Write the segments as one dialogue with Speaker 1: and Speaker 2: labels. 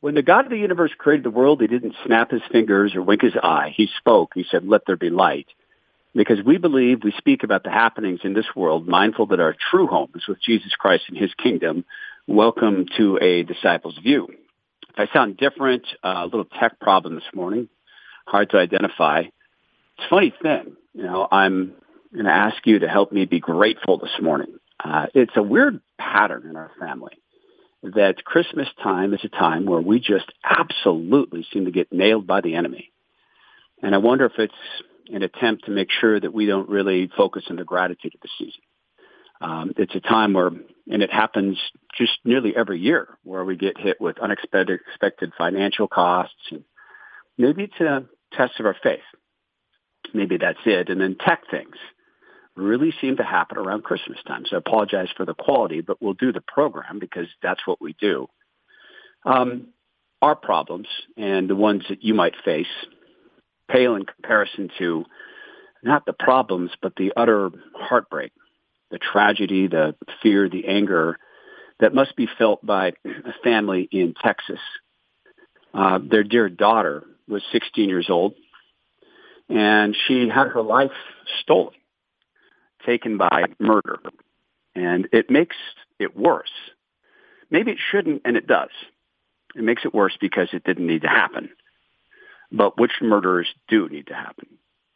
Speaker 1: When the God of the universe created the world, he didn't snap his fingers or wink his eye. He spoke. He said, let there be light. Because we believe we speak about the happenings in this world, mindful that our true home is with Jesus Christ and his kingdom. Welcome to a disciple's view. If I sound different, uh, a little tech problem this morning, hard to identify. It's a funny thing. You know, I'm going to ask you to help me be grateful this morning. Uh, it's a weird pattern in our family that Christmas time is a time where we just absolutely seem to get nailed by the enemy. And I wonder if it's an attempt to make sure that we don't really focus on the gratitude of the season. Um, it's a time where, and it happens just nearly every year, where we get hit with unexpected expected financial costs. And maybe it's a test of our faith. Maybe that's it. And then tech things really seem to happen around Christmas time. So I apologize for the quality, but we'll do the program because that's what we do. Um, our problems and the ones that you might face pale in comparison to not the problems, but the utter heartbreak, the tragedy, the fear, the anger that must be felt by a family in Texas. Uh, their dear daughter was 16 years old, and she had her life stolen taken by murder. And it makes it worse. Maybe it shouldn't, and it does. It makes it worse because it didn't need to happen. But which murderers do need to happen?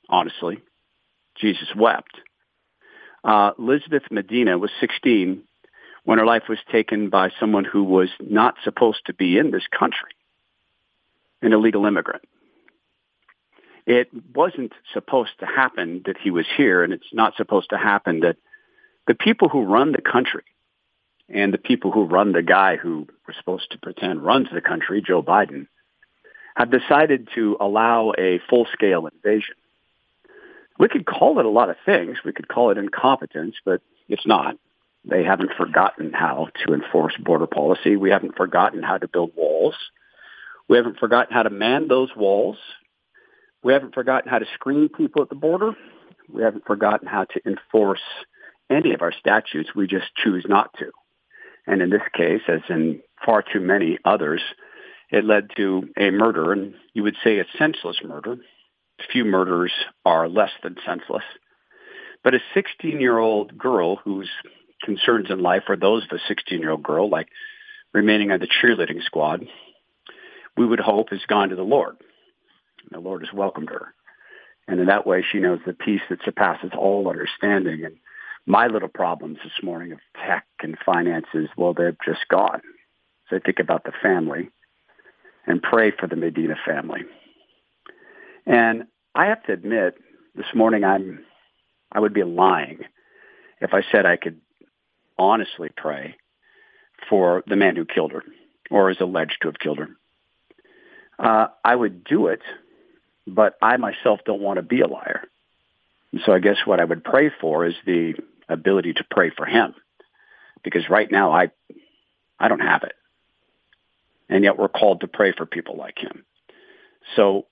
Speaker 1: Honestly, Jesus wept. Uh, Elizabeth Medina was 16 when her life was taken by someone who was not supposed to be in this country, an illegal immigrant. It wasn't supposed to happen that he was here, and it's not supposed to happen that the people who run the country and the people who run the guy who we're supposed to pretend runs the country, Joe Biden, have decided to allow a full-scale invasion. We could call it a lot of things. We could call it incompetence, but it's not. They haven't forgotten how to enforce border policy. We haven't forgotten how to build walls. We haven't forgotten how to man those walls we haven't forgotten how to screen people at the border. We haven't forgotten how to enforce any of our statutes. We just choose not to. And in this case, as in far too many others, it led to a murder, and you would say a senseless murder. Few murders are less than senseless. But a 16-year-old girl whose concerns in life are those of a 16-year-old girl, like remaining on the cheerleading squad, we would hope has gone to the Lord. The Lord has welcomed her. And in that way, she knows the peace that surpasses all understanding. And my little problems this morning of tech and finances, well, they're just gone. So I think about the family and pray for the Medina family. And I have to admit, this morning I'm, I would be lying if I said I could honestly pray for the man who killed her or is alleged to have killed her. Uh, I would do it but I myself don't want to be a liar. And so I guess what I would pray for is the ability to pray for him, because right now I, I don't have it, and yet we're called to pray for people like him. So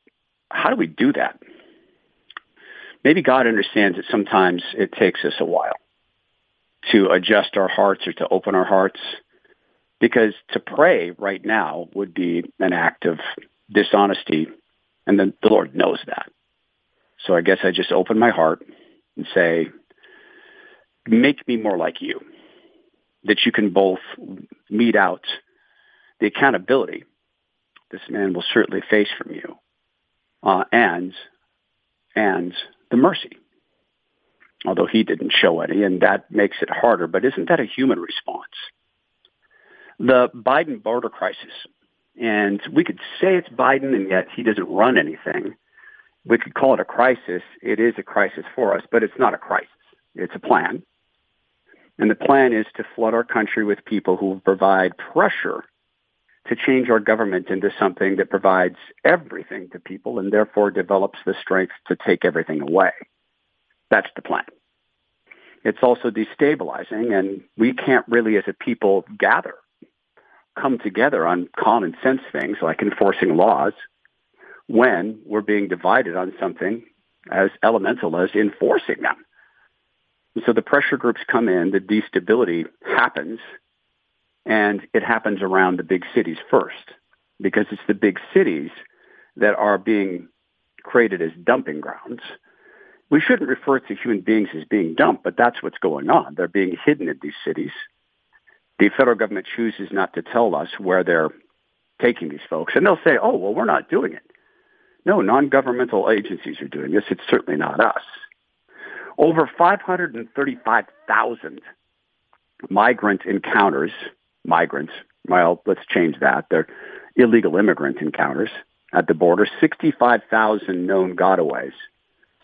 Speaker 1: how do we do that? Maybe God understands that sometimes it takes us a while to adjust our hearts or to open our hearts because to pray right now would be an act of dishonesty and the, the Lord knows that. So I guess I just open my heart and say, make me more like you. That you can both mete out the accountability this man will certainly face from you, uh, and and the mercy. Although he didn't show any, and that makes it harder. But isn't that a human response? The Biden border crisis and we could say it's Biden, and yet he doesn't run anything. We could call it a crisis. It is a crisis for us, but it's not a crisis. It's a plan. And the plan is to flood our country with people who will provide pressure to change our government into something that provides everything to people and therefore develops the strength to take everything away. That's the plan. It's also destabilizing, and we can't really, as a people, gather come together on common sense things like enforcing laws when we're being divided on something as elemental as enforcing them. And so the pressure groups come in, the destability happens, and it happens around the big cities first. because it's the big cities that are being created as dumping grounds. We shouldn't refer to human beings as being dumped, but that's what's going on. They're being hidden in these cities. The federal government chooses not to tell us where they're taking these folks. And they'll say, oh, well, we're not doing it. No, non-governmental agencies are doing this. It's certainly not us. Over 535,000 migrant encounters, migrants, well, let's change that. They're illegal immigrant encounters at the border, 65,000 known gotaways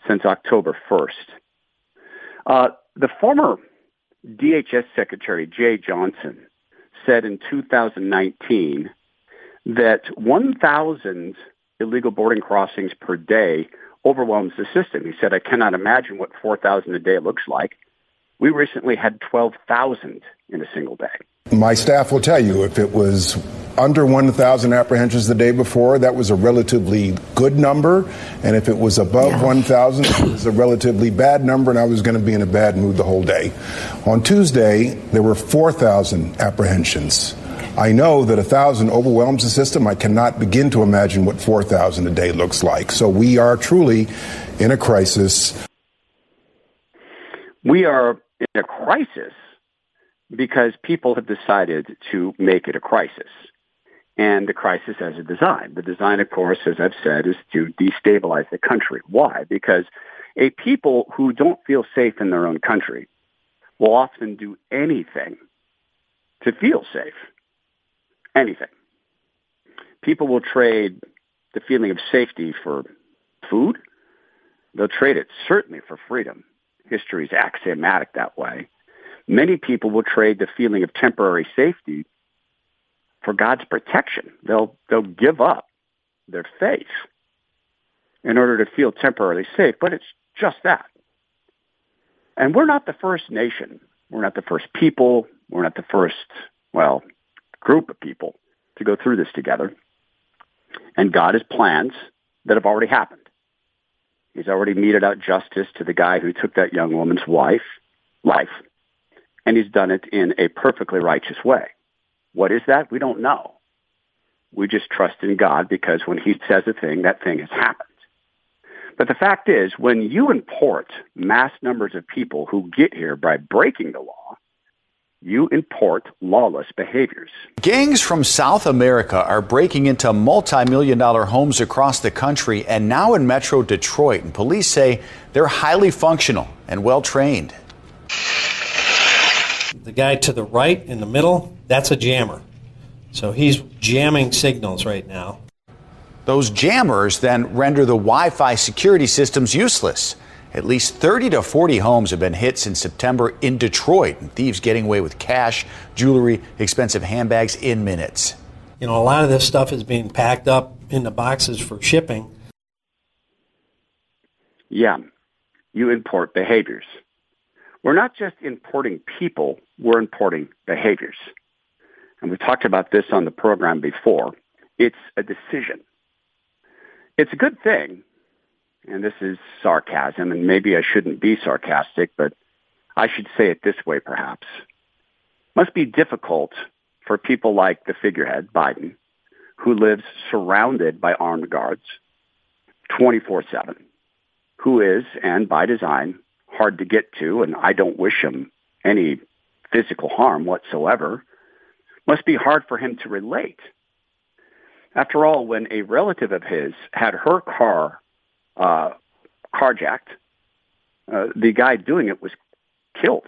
Speaker 1: since October 1st. Uh, the former DHS Secretary, Jeh Johnson, said in 2019 that 1,000 illegal boarding crossings per day overwhelms the system. He said, I cannot imagine what 4,000 a day looks like. We recently had 12,000 in a single day.
Speaker 2: My staff will tell you if it was under 1,000 apprehensions the day before, that was a relatively good number. And if it was above yeah. 1,000, it was a relatively bad number, and I was going to be in a bad mood the whole day. On Tuesday, there were 4,000 apprehensions. I know that 1,000 overwhelms the system. I cannot begin to imagine what 4,000 a day looks like. So we are truly in a crisis.
Speaker 1: We are in a crisis because people have decided to make it a crisis. And the crisis has a design. The design, of course, as I've said, is to destabilize the country. Why? Because a people who don't feel safe in their own country will often do anything to feel safe anything. People will trade the feeling of safety for food. They'll trade it certainly for freedom. History is axiomatic that way. Many people will trade the feeling of temporary safety for God's protection. They'll, they'll give up their faith in order to feel temporarily safe, but it's just that. And we're not the first nation. We're not the first people. We're not the first, well, group of people to go through this together. And God has plans that have already happened. He's already meted out justice to the guy who took that young woman's wife, life, and he's done it in a perfectly righteous way. What is that? We don't know. We just trust in God because when he says a thing, that thing has happened. But the fact is, when you import mass numbers of people who get here by breaking the law, you import lawless behaviors.
Speaker 3: Gangs from South America are breaking into multi million dollar homes across the country and now in metro Detroit. And police say they're highly functional and well trained.
Speaker 4: The guy to the right in the middle, that's a jammer. So he's jamming signals right now.
Speaker 3: Those jammers then render the Wi Fi security systems useless. At least 30 to 40 homes have been hit since September in Detroit, and thieves getting away with cash, jewelry, expensive handbags in minutes.
Speaker 4: You know, a lot of this stuff is being packed up into boxes for shipping.
Speaker 1: Yeah, you import behaviors. We're not just importing people, we're importing behaviors. And we talked about this on the program before. It's a decision. It's a good thing and this is sarcasm, and maybe I shouldn't be sarcastic, but I should say it this way perhaps. Must be difficult for people like the figurehead, Biden, who lives surrounded by armed guards 24-7, who is, and by design, hard to get to, and I don't wish him any physical harm whatsoever, must be hard for him to relate. After all, when a relative of his had her car uh, carjacked. Uh, the guy doing it was killed.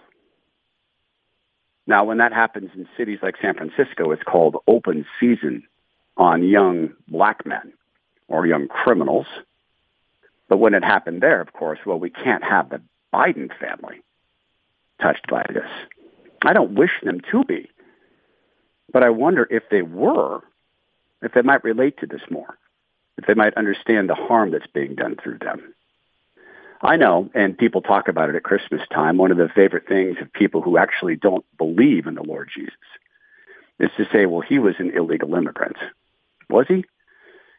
Speaker 1: Now, when that happens in cities like San Francisco, it's called open season on young black men or young criminals. But when it happened there, of course, well, we can't have the Biden family touched by this. I don't wish them to be. But I wonder if they were, if they might relate to this more if they might understand the harm that's being done through them. I know, and people talk about it at Christmas time, one of the favorite things of people who actually don't believe in the Lord Jesus is to say, well, he was an illegal immigrant. Was he?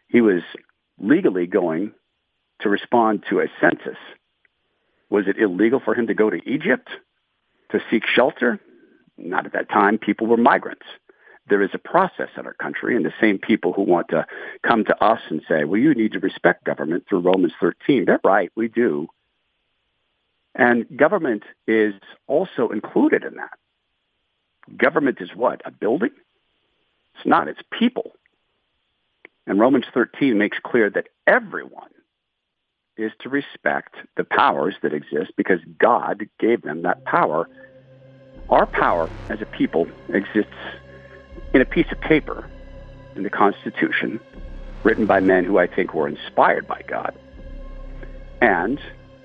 Speaker 1: He was legally going to respond to a census. Was it illegal for him to go to Egypt to seek shelter? Not at that time. People were migrants.
Speaker 5: there is a process in our country, and the same people who want to come to us and say, well, you need to respect government through Romans 13, they're right, we do. And government is also included in that. Government is what? A building? It's not, it's people. And Romans 13 makes clear that everyone is to respect the powers that exist because God gave them that power. Our power as a people exists in a piece of paper in the Constitution written by men who I think were inspired by God. And,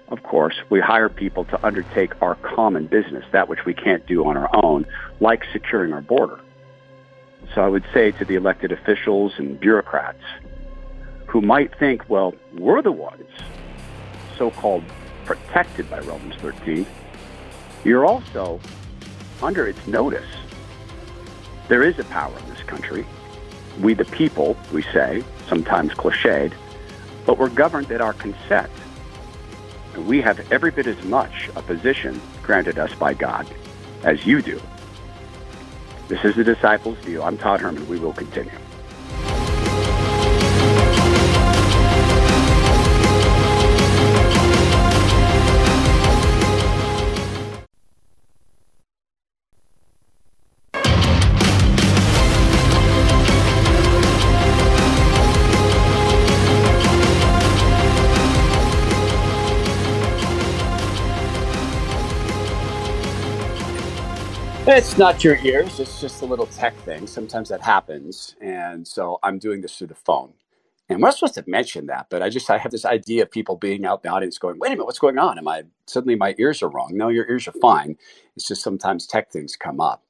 Speaker 5: of course, we hire people to undertake our common business, that which we can't do on our own, like securing our border. So I would say to the elected officials and bureaucrats who might think, well, we're the ones so-called protected by Romans 13, you're also under its notice. There is a power in this country. We the people, we say, sometimes cliched, but we're governed at our consent. And we have every bit as much a position granted us by God as you do. This is the Disciples' View. I'm Todd Herman. We will continue.
Speaker 1: It's not your ears, it's just a little tech thing. Sometimes that happens. And so I'm doing this through the phone. And we're supposed to mention that, but I just I have this idea of people being out in the audience going, wait a minute, what's going on? Am I suddenly my ears are wrong? No, your ears are fine. It's just sometimes tech things come up.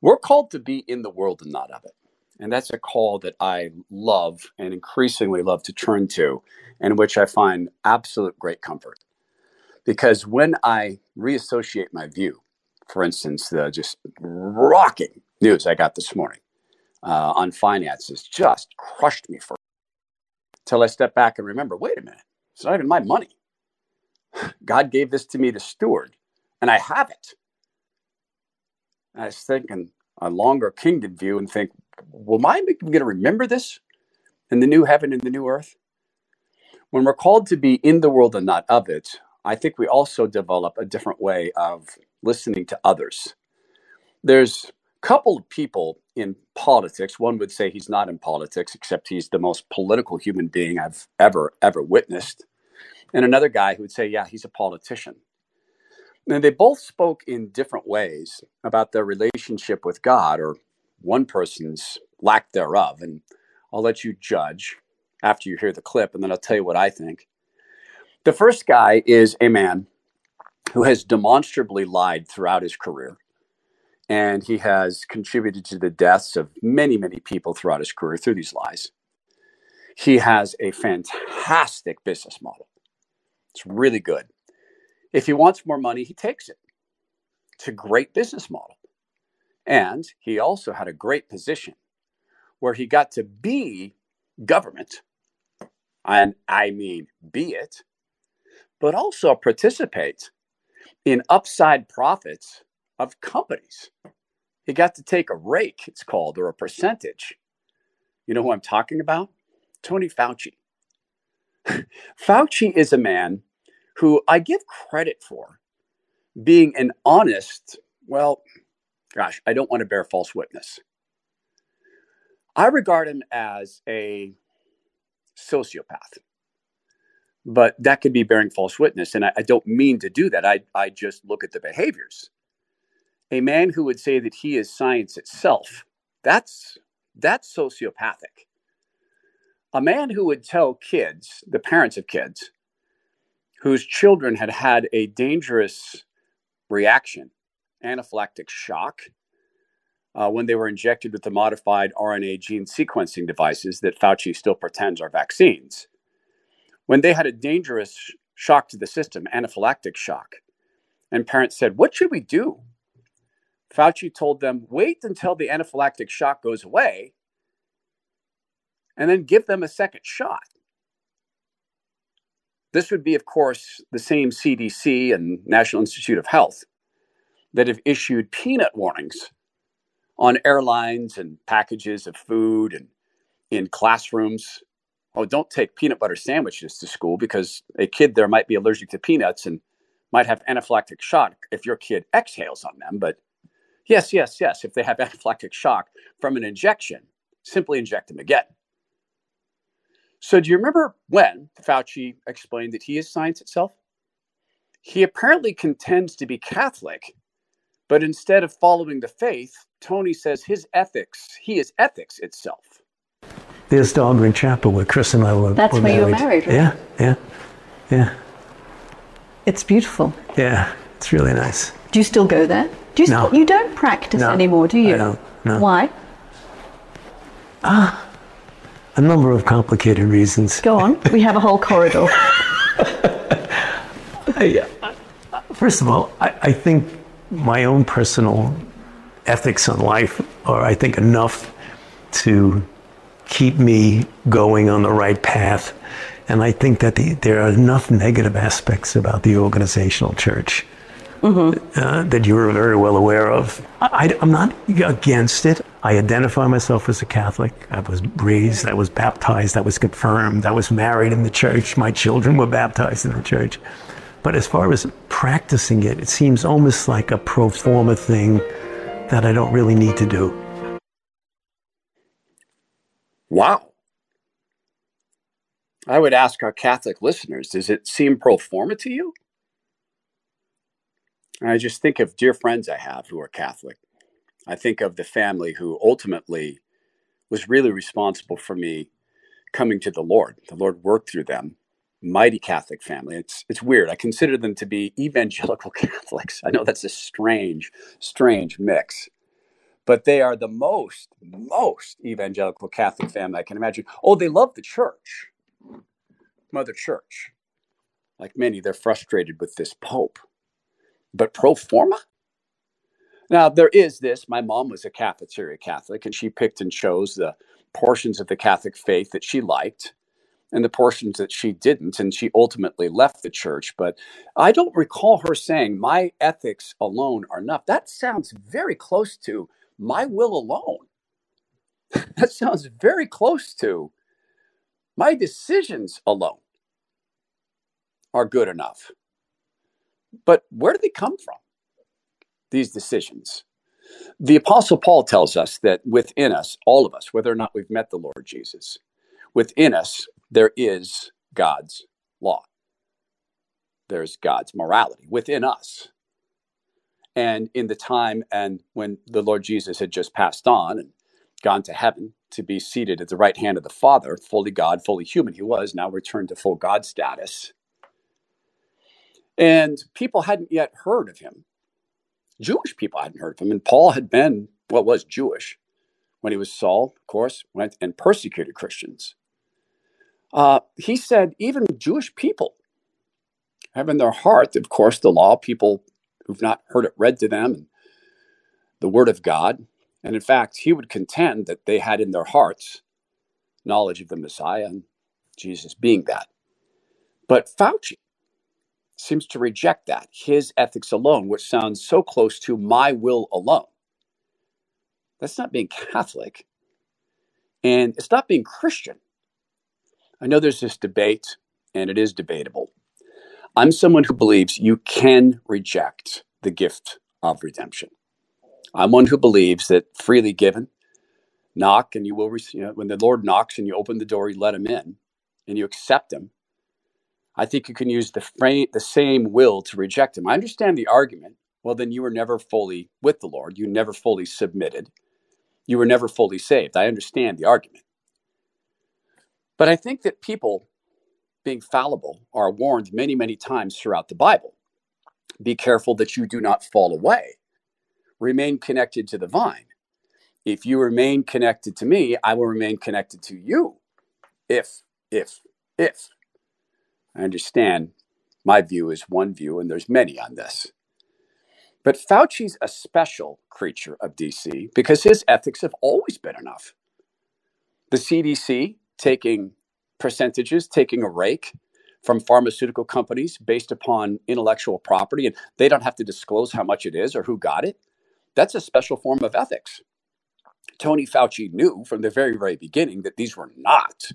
Speaker 1: We're called to be in the world and not of it. And that's a call that I love and increasingly love to turn to, and which I find absolute great comfort. Because when I reassociate my view for instance, the just rocking news I got this morning uh, on finances just crushed me for until I step back and remember, wait a minute, it's not even my money. God gave this to me to steward, and I have it. And I was thinking a longer kingdom view and think, well, am I going to remember this in the new heaven and the new earth? When we're called to be in the world and not of it, I think we also develop a different way of listening to others. There's a couple of people in politics. One would say he's not in politics, except he's the most political human being I've ever, ever witnessed. And another guy who would say, yeah, he's a politician. And they both spoke in different ways about their relationship with God or one person's lack thereof. And I'll let you judge after you hear the clip, and then I'll tell you what I think. The first guy is a man who has demonstrably lied throughout his career. And he has contributed to the deaths of many, many people throughout his career through these lies. He has a fantastic business model. It's really good. If he wants more money, he takes it. It's a great business model. And he also had a great position where he got to be government, and I mean be it, but also participate in upside profits of companies. He got to take a rake, it's called, or a percentage. You know who I'm talking about? Tony Fauci. Fauci is a man who I give credit for being an honest, well, gosh, I don't want to bear false witness. I regard him as a sociopath but that could be bearing false witness. And I, I, don't mean to do that. I, I just look at the behaviors. A man who would say that he is science itself, that's, that's sociopathic. A man who would tell kids, the parents of kids, whose children had had a dangerous reaction, anaphylactic shock, uh, when they were injected with the modified RNA gene sequencing devices that Fauci still pretends are vaccines when they had a dangerous shock to the system, anaphylactic shock. And parents said, What should we do? Fauci told them, Wait until the anaphylactic shock goes away and then give them a second shot. This would be, of course, the same CDC and National Institute of Health that have issued peanut warnings on airlines and packages of food and in classrooms. Oh, don't take peanut butter sandwiches to school because a kid there might be allergic to peanuts and might have anaphylactic shock if your kid exhales on them. But yes, yes, yes, if they have anaphylactic shock from an injection, simply inject them again. So, do you remember when Fauci explained that he is science itself? He apparently contends to be Catholic, but instead of following the faith, Tony says his ethics, he is ethics itself.
Speaker 6: There's Dahlgren Chapel where Chris and I were.
Speaker 7: That's
Speaker 6: were
Speaker 7: where
Speaker 6: married.
Speaker 7: you were married, right?
Speaker 6: Yeah, yeah, yeah,
Speaker 7: It's beautiful.
Speaker 6: yeah. It's really nice.
Speaker 7: Do you still go there? Do you,
Speaker 6: No.
Speaker 7: still, you don't practice
Speaker 6: No,
Speaker 7: anymore, do you?
Speaker 6: I don't, no.
Speaker 7: Why?
Speaker 6: Ah, a number of complicated reasons.
Speaker 7: Go on. We have a whole corridor.
Speaker 6: I, first of all, I, I think my own personal ethics on life are, I think, enough to keep me going on the right path. And I think that the, there are enough negative aspects about the organizational church uh, that you're very well aware of. I, am not against it. I identify myself as a Catholic. I was raised, I was baptized, I was confirmed, I was married in the church. My children were baptized in the church. But as far as practicing it, it seems almost like a pro forma thing that I don't really need to do.
Speaker 1: Wow. I would ask our Catholic listeners, does it seem pro forma to you? And I just think of dear friends I have who are Catholic. I think of the family who ultimately was really responsible for me coming to the Lord. The Lord worked through them. Mighty Catholic family. It's it's weird. I consider them to be evangelical Catholics. I know that's a strange, strange mix. But they are the most, most evangelical Catholic family I can imagine. Oh, they love the church. Mother Church. Like many, they're frustrated with this Pope. But pro forma? Now, there is this. My mom was a cafeteria Catholic, and she picked and chose the portions of the Catholic faith that she liked and the portions that she didn't. And she ultimately left the church. But I don't recall her saying, My ethics alone are enough. That sounds very close to my will alone. that sounds very close to my decisions alone are good enough. But where do they come from? These decisions. The Apostle Paul tells us that within us, all of us, whether or not we've met the Lord Jesus, within us, there is God's law. There's God's morality within us. And in the time and when the Lord Jesus had just passed on and gone to heaven to be seated at the right hand of the Father, fully God, fully human, he was now returned to full God status. And people hadn't yet heard of him. Jewish people hadn't heard of him. And Paul had been, what well, was Jewish when he was Saul, of course, went and persecuted Christians. Uh, he said, even Jewish people have in their heart, of course, the law, people who've not heard it read to them, and the word of God. And in fact, he would contend that they had in their hearts knowledge of the Messiah and Jesus being that. But Fauci seems to reject that, his ethics alone, which sounds so close to my will alone. That's not being Catholic, and it's not being Christian. I know there's this debate, and it is debatable. I'm someone who believes you can reject the gift of redemption. I'm one who believes that freely given, knock and you will receive. You know, when the Lord knocks and you open the door, you let him in, and you accept him. I think you can use the frame, the same will to reject him. I understand the argument. Well, then you were never fully with the Lord. You never fully submitted. You were never fully saved. I understand the argument. But I think that people being fallible are warned many, many times throughout the Bible. Be careful that you do not fall away. Remain connected to the vine. If you remain connected to me, I will remain connected to you. If, if, if. I understand my view is one view, and there's many on this. But Fauci's a special creature of DC because his ethics have always been enough. The CDC taking percentages, taking a rake from pharmaceutical companies based upon intellectual property, and they don't have to disclose how much it is or who got it. That's a special form of ethics. Tony Fauci knew from the very, very beginning that these were not,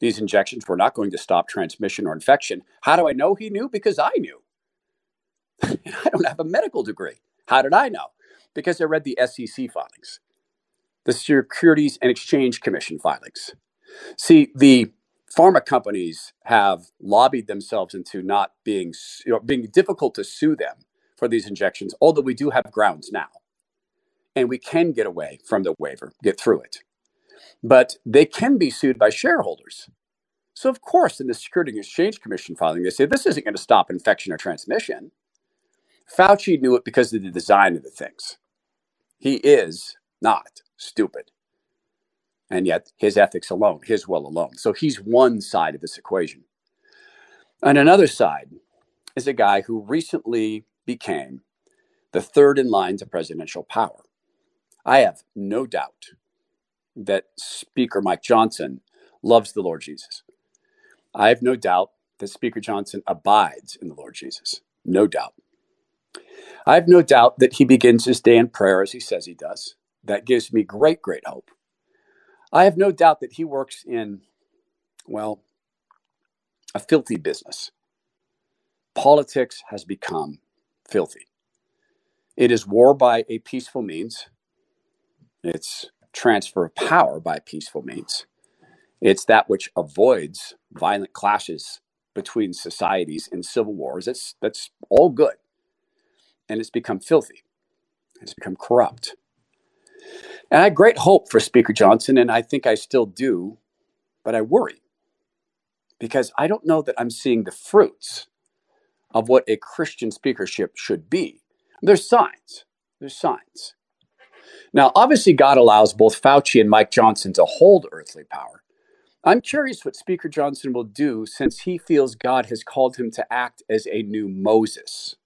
Speaker 1: these injections were not going to stop transmission or infection. How do I know he knew? Because I knew. I don't have a medical degree. How did I know? Because I read the SEC filings, the Securities and Exchange Commission filings. See, the pharma companies have lobbied themselves into not being, you know, being difficult to sue them for these injections, although we do have grounds now. And we can get away from the waiver, get through it. But they can be sued by shareholders. So, of course, in the Security and Exchange Commission filing, they say this isn't going to stop infection or transmission. Fauci knew it because of the design of the things. He is not stupid. And yet, his ethics alone, his will alone. So, he's one side of this equation. And another side is a guy who recently became the third in line to presidential power. I have no doubt that Speaker Mike Johnson loves the Lord Jesus. I have no doubt that Speaker Johnson abides in the Lord Jesus. No doubt. I have no doubt that he begins his day in prayer as he says he does. That gives me great, great hope. I have no doubt that he works in, well, a filthy business. Politics has become filthy. It is war by a peaceful means, it's transfer of power by peaceful means. It's that which avoids violent clashes between societies in civil wars. It's, that's all good and it's become filthy. It's become corrupt. And I had great hope for Speaker Johnson, and I think I still do, but I worry because I don't know that I'm seeing the fruits of what a Christian speakership should be. There's signs. There's signs. Now, obviously, God allows both Fauci and Mike Johnson to hold earthly power. I'm curious what Speaker Johnson will do since he feels God has called him to act as a new Moses.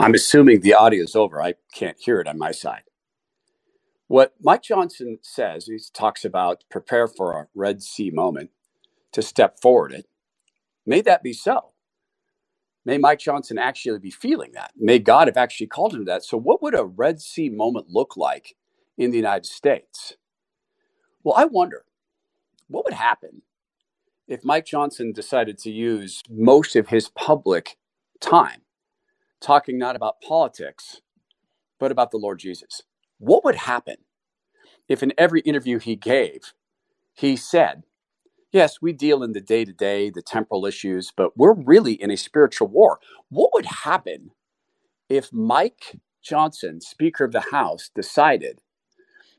Speaker 1: I'm assuming the audio is over. I can't hear it on my side. What Mike Johnson says, he talks about prepare for a Red Sea moment to step forward it. May that be so. May Mike Johnson actually be feeling that. May God have actually called him to that. So, what would a Red Sea moment look like in the United States? Well, I wonder what would happen if Mike Johnson decided to use most of his public time talking not about politics, but about the Lord Jesus. What would happen if in every interview he gave, he said, Yes, we deal in the day to day, the temporal issues, but we're really in a spiritual war. What would happen if Mike Johnson, Speaker of the House, decided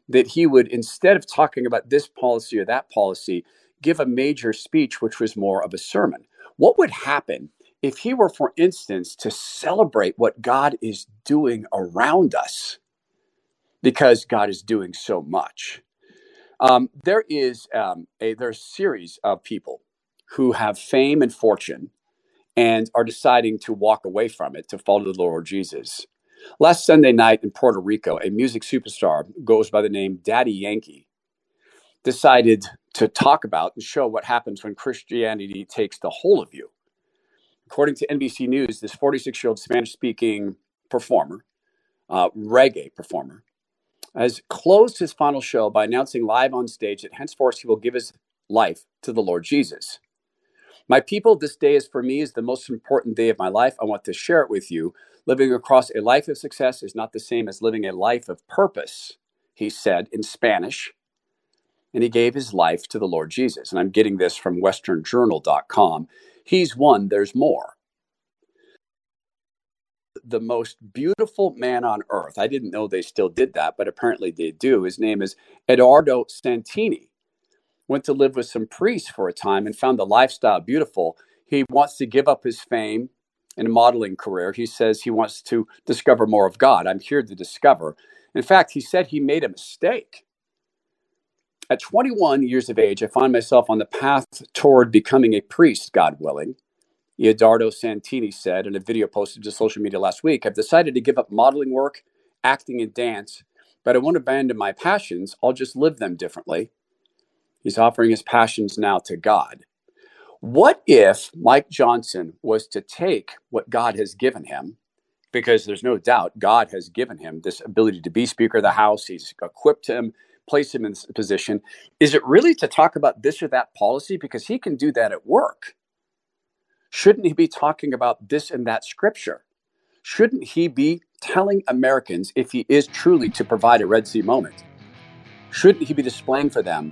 Speaker 1: that he would, instead of talking about this policy or that policy, give a major speech which was more of a sermon? What would happen if he were, for instance, to celebrate what God is doing around us, because God is doing so much, um, there is um, a there's a series of people who have fame and fortune and are deciding to walk away from it to follow the Lord Jesus. Last Sunday night in Puerto Rico, a music superstar goes by the name Daddy Yankee decided to talk about and show what happens when Christianity takes the whole of you according to NBC News, this 46 year old Spanish speaking performer, uh, reggae performer, has closed his final show by announcing live on stage that henceforth he will give his life to the Lord Jesus. My people, this day is for me is the most important day of my life. I want to share it with you. Living across a life of success is not the same as living a life of purpose, he said in Spanish. And he gave his life to the Lord Jesus. And I'm getting this from westernjournal.com. He's one, there's more. The most beautiful man on earth. I didn't know they still did that, but apparently they do. His name is Edoardo Santini went to live with some priests for a time and found the lifestyle beautiful. He wants to give up his fame and modeling career. He says he wants to discover more of God. I'm here to discover. In fact, he said he made a mistake. At 21 years of age, I find myself on the path toward becoming a priest, God willing. Edoardo Santini said in a video posted to social media last week I've decided to give up modeling work, acting, and dance, but I won't abandon my passions. I'll just live them differently. He's offering his passions now to God. What if Mike Johnson was to take what God has given him, because there's no doubt God has given him this ability to be Speaker of the House, he's equipped him, placed him in this position. Is it really to talk about this or that policy? Because he can do that at work. Shouldn't he be talking about this and that scripture? Shouldn't he be telling Americans if he is truly to provide a Red Sea moment? Shouldn't he be displaying for them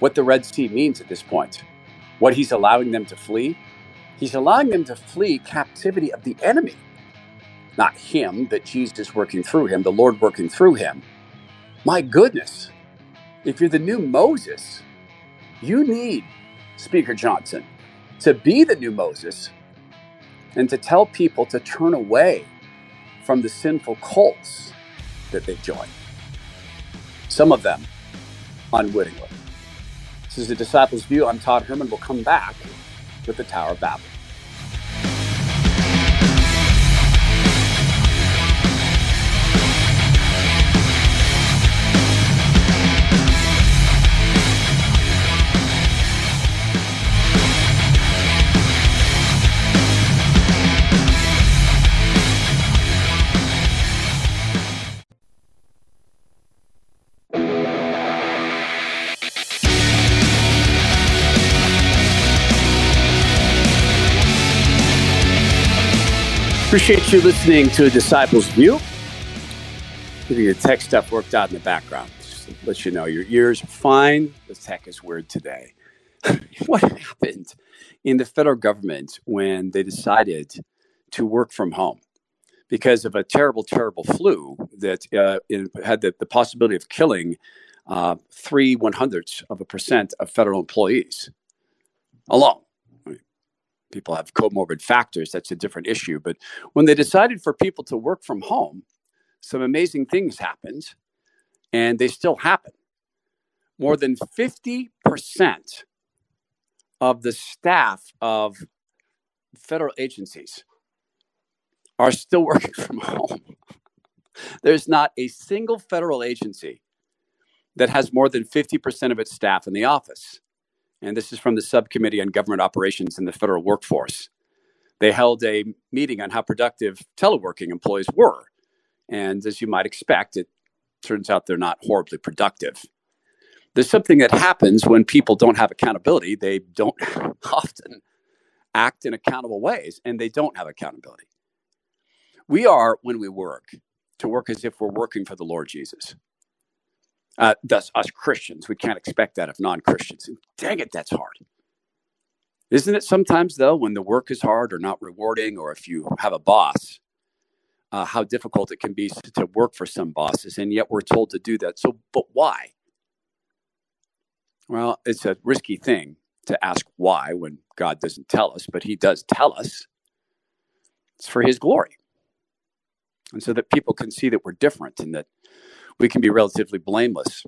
Speaker 1: what the Red Sea means at this point, what he's allowing them to flee. He's allowing them to flee captivity of the enemy, not him, but Jesus working through him, the Lord working through him. My goodness, if you're the new Moses, you need Speaker Johnson to be the new Moses and to tell people to turn away from the sinful cults that they join. Some of them unwittingly. This is the Disciples View. I'm Todd Herman. We'll come back with the Tower of Babel. Appreciate you listening to Disciples View. Getting the tech stuff worked out in the background. Just to let you know, your ears are fine. The tech is weird today. what happened in the federal government when they decided to work from home? Because of a terrible, terrible flu that uh, had the, the, possibility of killing uh, three one hundredths of a percent of federal employees alone people have comorbid factors, that's a different issue. But when they decided for people to work from home, some amazing things happened, and they still happen. More than 50% of the staff of federal agencies are still working from home. There's not a single federal agency that has more than 50% of its staff in the office and this is from the Subcommittee on Government Operations in the Federal Workforce. They held a meeting on how productive teleworking employees were. And as you might expect, it turns out they're not horribly productive. There's something that happens when people don't have accountability. They don't often act in accountable ways, and they don't have accountability. We are, when we work, to work as if we're working for the Lord Jesus. Uh, thus, us Christians, we can't expect that of non Christians. Dang it, that's hard. Isn't it sometimes, though, when the work is hard or not rewarding, or if you have a boss, uh, how difficult it can be to work for some bosses, and yet we're told to do that. So, but why? Well, it's a risky thing to ask why when God doesn't tell us, but He does tell us. It's for His glory. And so that people can see that we're different and that we can be relatively blameless.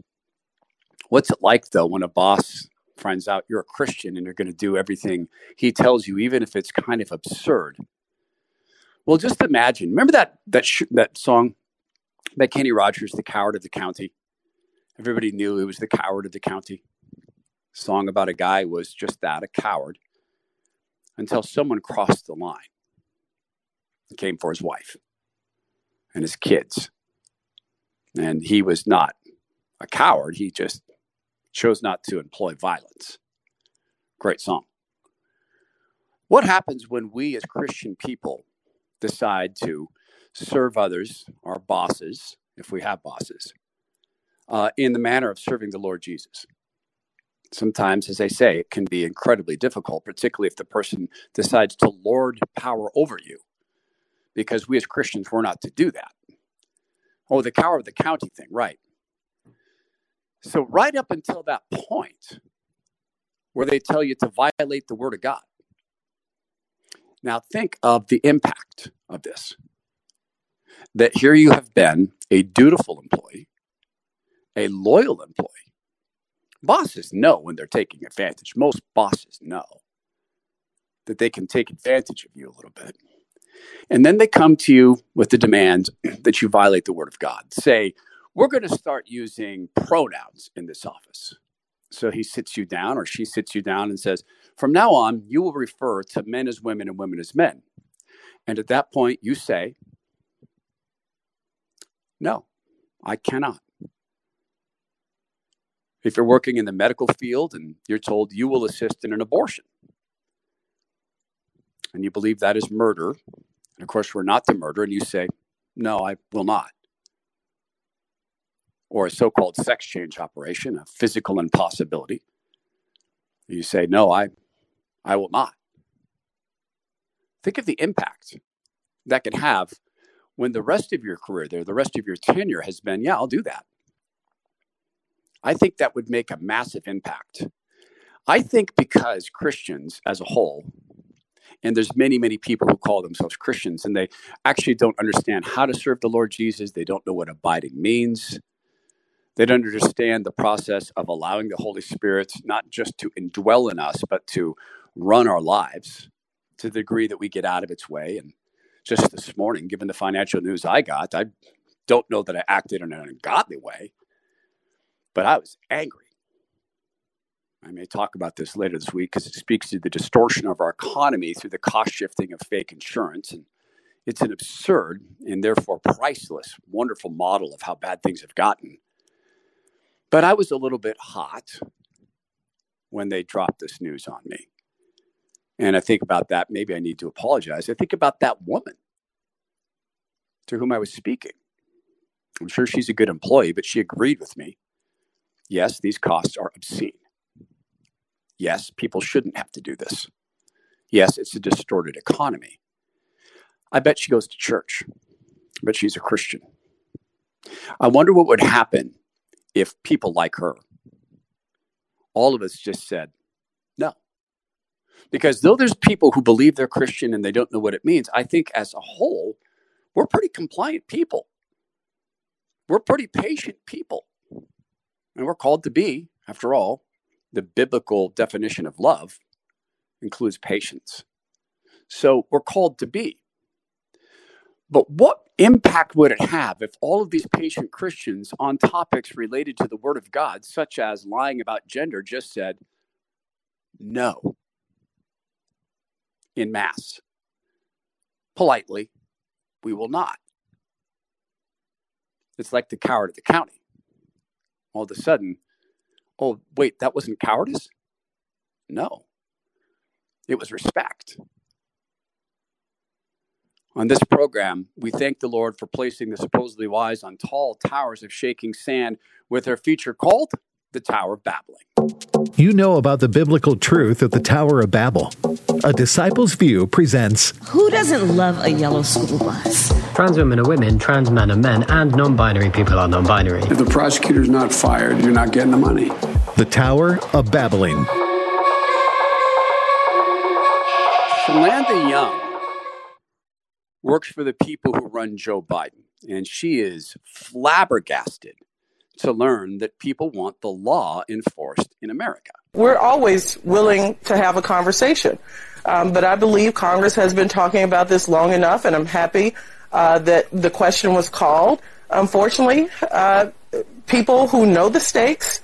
Speaker 1: What's it like though when a boss finds out you're a Christian and you're going to do everything he tells you, even if it's kind of absurd? Well, just imagine. Remember that that sh- that song by Kenny Rogers, "The Coward of the County." Everybody knew he was the coward of the county. Song about a guy was just that, a coward, until someone crossed the line and came for his wife and his kids and he was not a coward. He just chose not to employ violence. Great song. What happens when we as Christian people decide to serve others, our bosses, if we have bosses, uh, in the manner of serving the Lord Jesus? Sometimes, as I say, it can be incredibly difficult, particularly if the person decides to lord power over you, because we as Christians, we're not to do that. Oh, the coward of the county thing, right. So, right up until that point where they tell you to violate the word of God. Now, think of the impact of this. That here you have been a dutiful employee, a loyal employee. Bosses know when they're taking advantage. Most bosses know that they can take advantage of you a little bit. And then they come to you with the demand that you violate the word of God. Say, we're going to start using pronouns in this office. So he sits you down or she sits you down and says, from now on, you will refer to men as women and women as men. And at that point, you say, no, I cannot. If you're working in the medical field and you're told you will assist in an abortion, and you believe that is murder, and of course we're not the murder, and you say, no, I will not or a so called sex change operation, a physical impossibility. You say, no, I, I will not. Think of the impact that can have when the rest of your career there, the rest of your tenure has been, yeah, I'll do that. I think that would make a massive impact. I think because Christians as a whole, and there's many, many people who call themselves Christians, and they actually don't understand how to serve the Lord Jesus. They don't know what abiding means. They don't understand the process of allowing the Holy Spirit not just to indwell in us, but to run our lives to the degree that we get out of its way. And just this morning, given the financial news I got, I don't know that I acted in an ungodly way, but I was angry. I may talk about this later this week because it speaks to the distortion of our economy through the cost shifting of fake insurance. And it's an absurd and therefore priceless, wonderful model of how bad things have gotten. But I was a little bit hot when they dropped this news on me. And I think about that. Maybe I need to apologize. I think about that woman to whom I was speaking. I'm sure she's a good employee, but she agreed with me. Yes, these costs are obscene. Yes, people shouldn't have to do this. Yes, it's a distorted economy. I bet she goes to church, but she's a Christian. I wonder what would happen if people like her, all of us just said no. Because though there's people who believe they're Christian and they don't know what it means, I think as a whole, we're pretty compliant people. We're pretty patient people. And we're called to be, after all, the biblical definition of love includes patience. So we're called to be. But what impact would it have if all of these patient Christians on topics related to the Word of God, such as lying about gender, just said no in mass? Politely, we will not. It's like the coward of the county. All of a sudden, oh, wait, that wasn't cowardice? No, it was respect. On this program, we thank the Lord for placing the supposedly wise on tall towers of shaking sand with their feature called the Tower of Babbling.
Speaker 8: You know about the biblical truth of the Tower of Babel. A Disciples View presents
Speaker 9: Who doesn't love a yellow school bus?
Speaker 10: Trans women are women, trans men are men, and non binary people are non binary.
Speaker 11: If the prosecutor's not fired, you're not getting the money.
Speaker 8: The Tower of Babbling.
Speaker 1: Shalanda Young works for the people who run Joe Biden. And she is flabbergasted to learn that people want the law enforced in America.
Speaker 12: We're always willing to have a conversation. Um, but I believe Congress has been talking about this long enough, and I'm happy uh, that the question was called. Unfortunately, uh, people who know the stakes,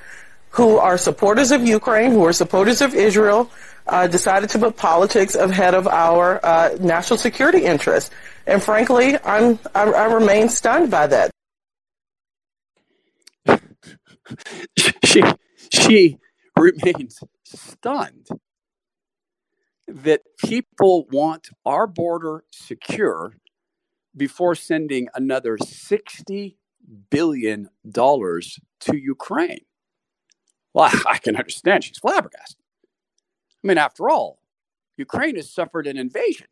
Speaker 12: who are supporters of Ukraine, who are supporters of Israel, uh, decided to put politics ahead of our uh, national security interests. And frankly, I'm, I, I remain stunned by that.
Speaker 1: she she remains stunned that people want our border secure before sending another 60 billion dollars to Ukraine. Well, I can understand she's flabbergasted. I mean, after all, Ukraine has suffered an invasion.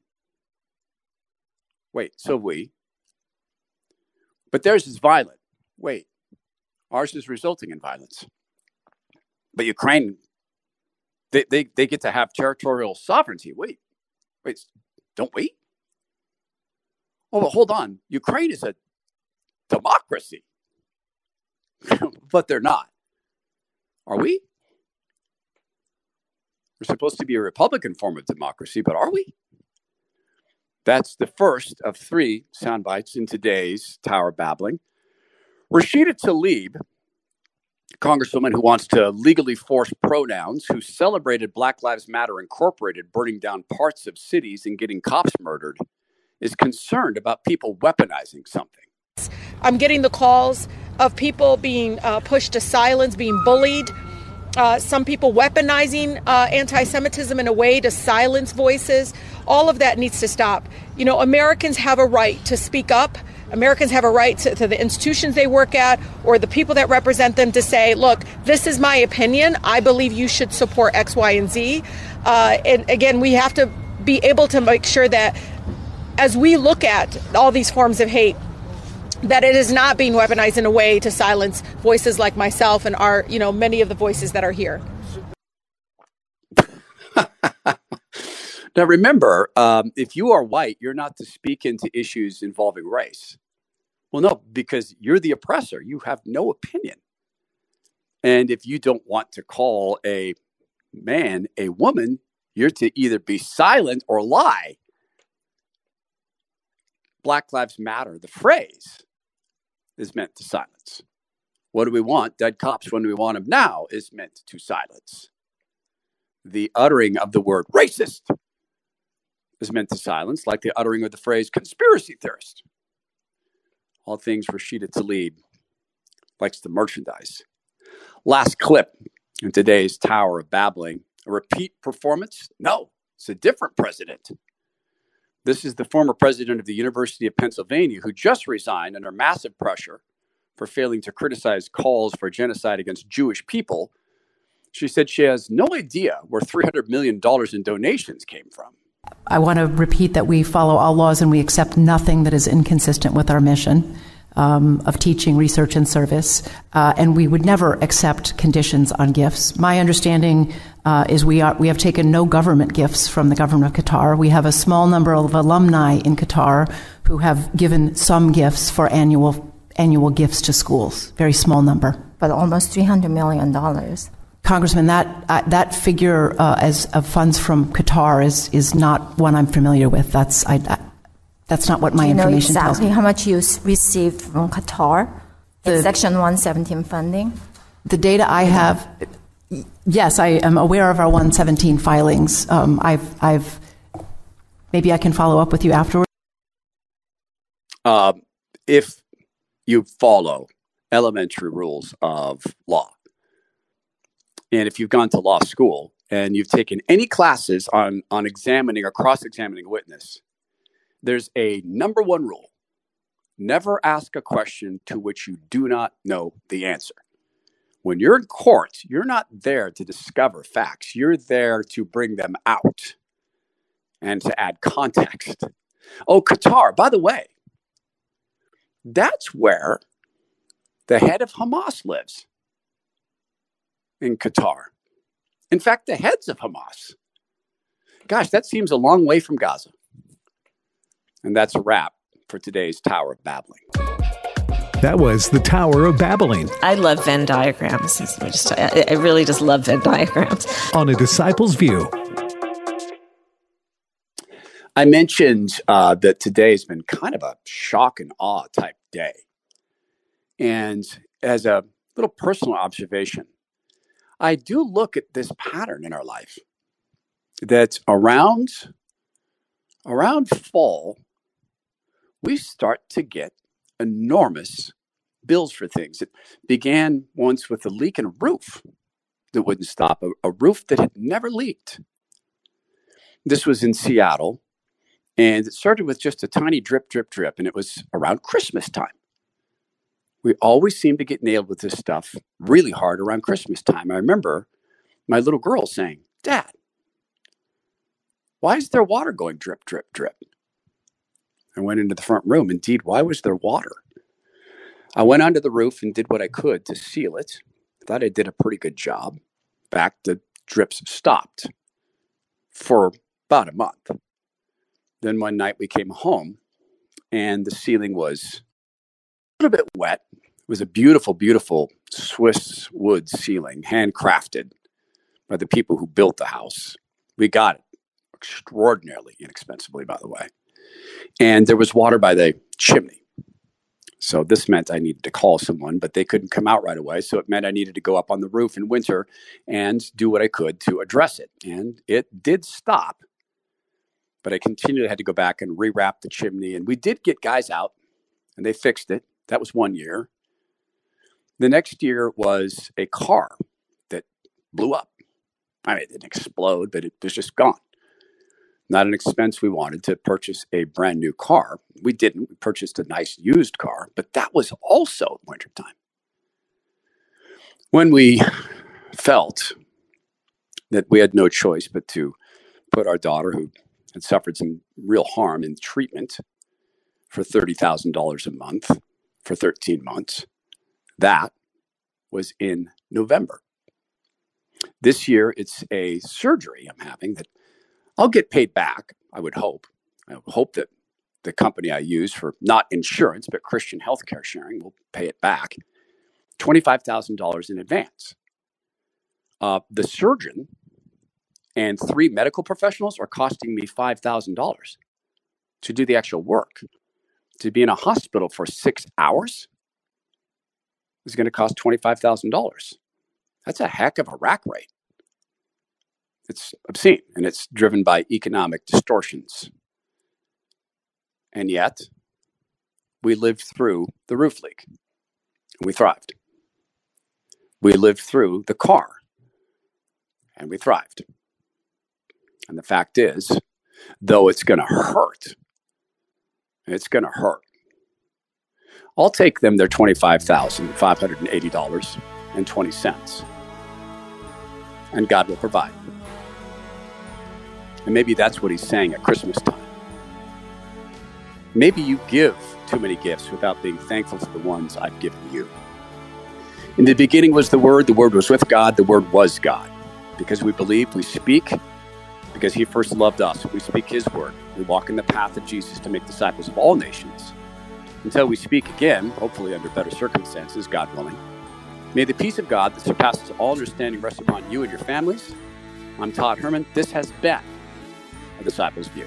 Speaker 1: Wait, so we. But theirs is violent. Wait, ours is resulting in violence. But Ukraine, they, they, they get to have territorial sovereignty. Wait, wait, don't we? Oh, but hold on. Ukraine is a democracy, but they're not. Are we? We're supposed to be a Republican form of democracy, but are we? That's the first of three sound bites in today's Tower Babbling. Rashida Tlaib, congresswoman who wants to legally force pronouns, who celebrated Black Lives Matter Incorporated burning down parts of cities and getting cops murdered, is concerned about people weaponizing something.
Speaker 13: I'm getting the calls of people being uh, pushed to silence, being bullied. Uh, some people weaponizing uh, anti Semitism in a way to silence voices. All of that needs to stop. You know, Americans have a right to speak up. Americans have a right to, to, the institutions they work at or the people that represent them to say, look, this is my opinion. I believe you should support X, Y, and Z. Uh, and again, we have to be able to make sure that as we look at all these forms of hate, that it is not being weaponized in a way to silence voices like myself and our, you know, many of the voices that are here.
Speaker 1: now, remember, um, if you are white, you're not to speak into issues involving race. Well, no, because you're the oppressor. You have no opinion. And if you don't want to call a man a woman, you're to either be silent or lie. Black Lives Matter, the phrase, is meant to silence. What do we want? Dead cops when do we want them now is meant to silence. The uttering of the word racist is meant to silence, like the uttering of the phrase conspiracy theorist. All things Rashida Tlaib likes to merchandise. Last clip in today's Tower of Babbling. A repeat performance? No, it's a different president. This is the former president of the University of Pennsylvania who just resigned under massive pressure for failing to criticize calls for genocide against Jewish people. She said she has no idea where $300 million in donations came from.
Speaker 14: I want to repeat that we follow all laws and we accept nothing that is inconsistent with our mission. Um, of teaching, research, and service, uh, and we would never accept conditions on gifts. My understanding uh, is we are we have taken no government gifts from the government of Qatar. We have a small number of alumni in Qatar who have given some gifts for annual annual gifts to schools. Very small number,
Speaker 15: but almost three hundred million dollars.
Speaker 14: Congressman, that uh, that figure uh, as of funds from Qatar is is not one I'm familiar with. That's I, I that's not what my
Speaker 15: Do you
Speaker 14: information
Speaker 15: know exactly
Speaker 14: tells me.
Speaker 15: how much you received from Qatar
Speaker 14: The-
Speaker 15: in Section 117 funding?
Speaker 14: The data I have, yes, I am aware of our 117 filings. Um, I've, I've, maybe I can follow up with you afterwards.
Speaker 1: Um, if you follow elementary rules of law, and if you've gone to law school and you've taken any classes on, on examining or cross examining a witness, there's a number one rule never ask a question to which you do not know the answer. When you're in court, you're not there to discover facts, you're there to bring them out and to add context. Oh, Qatar, by the way, that's where the head of Hamas lives in Qatar. In fact, the heads of Hamas. Gosh, that seems a long way from Gaza. And that's a wrap for today's Tower of Babbling.
Speaker 8: That was the Tower of Babbling
Speaker 9: I love Venn diagrams. I, just, I, I really just love Venn diagrams.
Speaker 8: on A Disciple's View.
Speaker 1: I mentioned uh, that today has been kind of a shock and awe type day. And as a little personal observation, I do look at this pattern in our life that around around fall we start to get enormous bills for things. It began once with a leak in a roof that wouldn't stop, a, a roof that had never leaked. This was in Seattle, and it started with just a tiny drip, drip, drip, and it was around Christmas time. We always seem to get nailed with this stuff really hard around Christmas time. I remember my little girl saying, Dad, why is there water going drip, drip, drip? I went into the front room. Indeed, why was there water? I went onto the roof and did what I could to seal it. I thought I did a pretty good job. Fact, the drips stopped for about a month. Then one night we came home and the ceiling was little bit wet. It was a beautiful, beautiful Swiss wood ceiling, handcrafted by the people who built the house. We got it extraordinarily inexpensively, by the way. And there was water by the chimney. So this meant I needed to call someone, but they couldn't come out right away. So it meant I needed to go up on the roof in winter and do what I could to address it. And it did stop, but I continually had to go back and rewrap the chimney. And we did get guys out and they fixed it. That was one year. The next year was a car that blew up. I mean, it didn't explode, but it was just gone not an expense we wanted to purchase a brand new car. We didn't. We purchased a nice used car, but that was also wintertime. When we felt that we had no choice but to put our daughter, who had suffered some real harm in treatment for $30,000 a month for 13 months, that was in November. This year, it's a surgery I'm having that I'll get paid back, I would hope. I hope that the company I use for not insurance, but Christian healthcare sharing will pay it back $25,000 in advance. Uh, the surgeon and three medical professionals are costing me $5,000 to do the actual work. To be in a hospital for six hours is going to cost $25,000. That's a heck of a rack rate. It's obscene and it's driven by economic distortions. And yet, we lived through the roof leak we thrived. We lived through the car and we thrived. And the fact is, though it's going to hurt, it's going to hurt. I'll take them their $25,580.20, and God will provide. And maybe that's what he's saying at Christmas time. Maybe you give too many gifts without being thankful for the ones I've given you. In the beginning was the Word, the Word was with God, the Word was God. Because we believe, we speak, because He first loved us. We speak His Word. We walk in the path of Jesus to make disciples of all nations. Until we speak again, hopefully under better circumstances, God willing. May the peace of God that surpasses all understanding rest upon you and your families. I'm Todd Herman. This has been a disciple's view.